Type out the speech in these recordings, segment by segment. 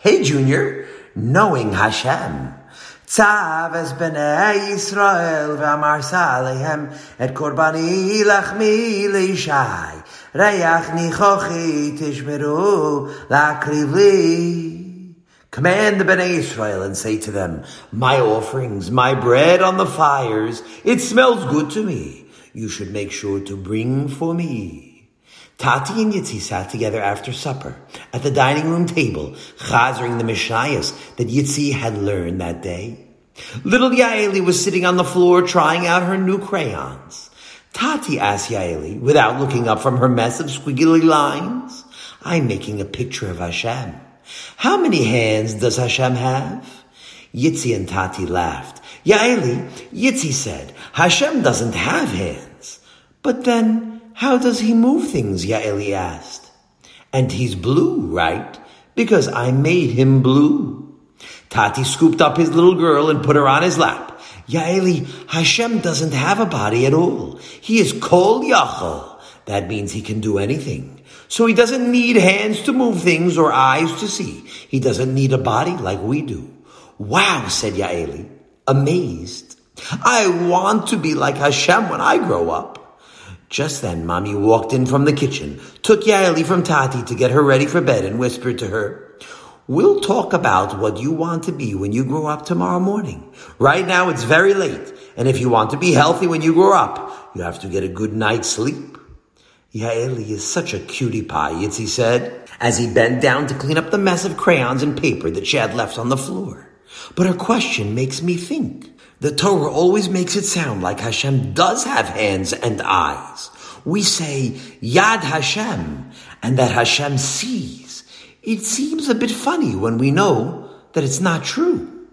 Hey, Junior, knowing Hashem. Tzav es b'nei Yisrael v'amar salehem et korbani lachmi leishai reach nichochi tishmeru lakrivli. Command the Bnei Israel and say to them, My offerings, my bread on the fires, it smells good to me. You should make sure to bring for me. Tati and Yitzi sat together after supper at the dining room table, chazering the Mishnayos that Yitzi had learned that day. Little Yaeli was sitting on the floor trying out her new crayons. Tati asked Yaeli, without looking up from her mess of squiggly lines, I'm making a picture of Hashem. How many hands does Hashem have? Yitzi and Tati laughed. Yaeli, Yitzi said, Hashem doesn't have hands. But then, how does he move things? Yaeli asked. And he's blue, right? Because I made him blue. Tati scooped up his little girl and put her on his lap. Yaeli, Hashem doesn't have a body at all. He is kol yachal. That means he can do anything. So he doesn't need hands to move things or eyes to see. He doesn't need a body like we do. Wow, said Yaeli, amazed. I want to be like Hashem when I grow up. Just then, Mommy walked in from the kitchen, took Yaeli from Tati to get her ready for bed and whispered to her, We'll talk about what you want to be when you grow up tomorrow morning. Right now it's very late, and if you want to be healthy when you grow up, you have to get a good night's sleep. Yaeli is such a cutie pie, Yitzi said, as he bent down to clean up the mess of crayons and paper that she had left on the floor. But her question makes me think. The Torah always makes it sound like Hashem does have hands and eyes. We say Yad Hashem and that Hashem sees. It seems a bit funny when we know that it's not true.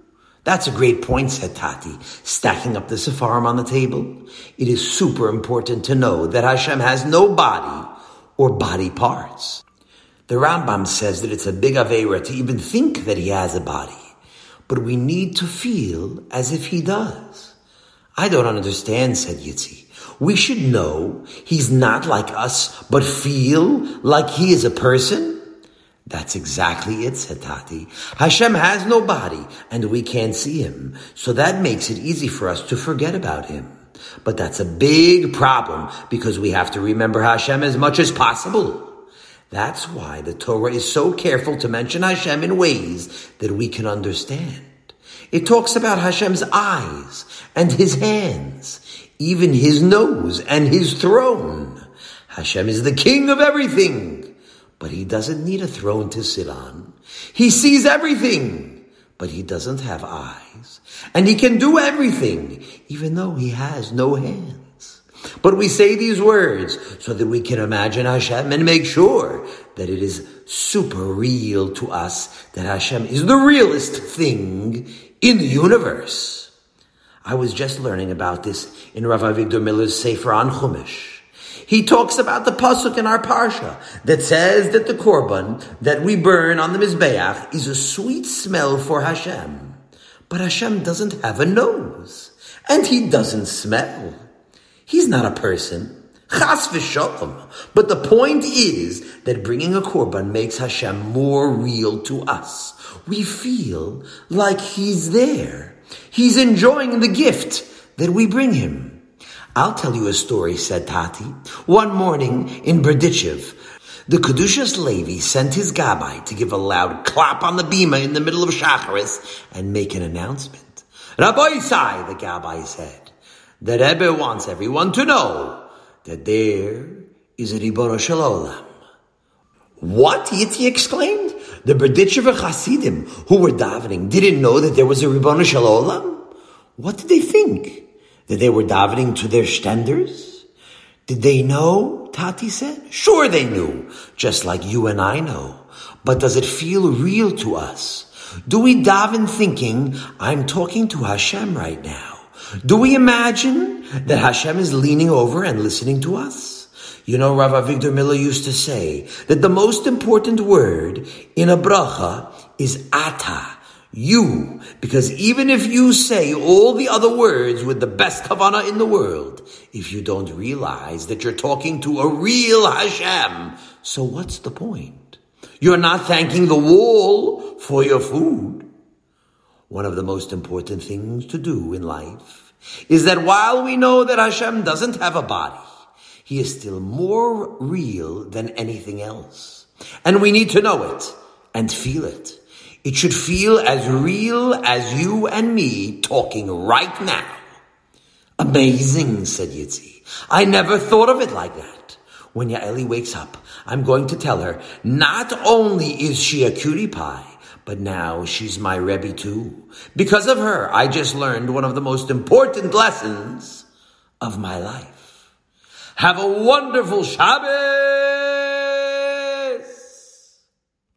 That's a great point, said Tati, stacking up the Sefarim on the table. It is super important to know that Hashem has no body or body parts. The Rambam says that it's a big Avera to even think that he has a body, but we need to feel as if he does. I don't understand, said Yitzi. We should know he's not like us, but feel like he is a person? That's exactly it, said Tati. Hashem has no body, and we can't see him, so that makes it easy for us to forget about him. But that's a big problem, because we have to remember Hashem as much as possible. That's why the Torah is so careful to mention Hashem in ways that we can understand. It talks about Hashem's eyes and his hands, even his nose and his throne. Hashem is the king of everything. But he doesn't need a throne to sit on. He sees everything, but he doesn't have eyes. And he can do everything, even though he has no hands. But we say these words so that we can imagine Hashem and make sure that it is super real to us that Hashem is the realest thing in the universe. I was just learning about this in Rav Avigdor Miller's Sefer on Chumash. He talks about the pasuk in our parsha that says that the korban that we burn on the mizbeach is a sweet smell for Hashem. But Hashem doesn't have a nose, and he doesn't smell. He's not a person. Chas v'shalom. But the point is that bringing a korban makes Hashem more real to us. We feel like He's there. He's enjoying the gift that we bring Him. I'll tell you a story, said Tati. One morning in Berdichev, the Kedushas Levi sent his gabbai to give a loud clap on the bima in the middle of Shacharis and make an announcement. Rabbosai, the gabbai said, the Rebbe wants everyone to know that there is a Ribono Shel Olam. What? Yitzi exclaimed. The Berdichev Hasidim who were davening didn't know that there was a Ribono Shel Olam? What did they think? That they were davening to their stenders? Did they know? Tati said. Sure they knew, just like you and I know. But does it feel real to us? Do we daven thinking, I'm talking to Hashem right now? Do we imagine that Hashem is leaning over and listening to us? You know, Rav Avigdor Miller used to say that the most important word in a bracha is ata you, because even if you say all the other words with the best kavana in the world, if you don't realize that you're talking to a real Hashem, so what's the point? You're not thanking the wall for your food. One of the most important things to do in life is that while we know that Hashem doesn't have a body, he is still more real than anything else. And we need to know it and feel it. It should feel as real as you and me talking right now. Amazing, said Yitzi. I never thought of it like that. When Yaeli wakes up, I'm going to tell her, not only is she a cutie pie, but now she's my Rebbe too. Because of her, I just learned one of the most important lessons of my life. Have a wonderful Shabbos!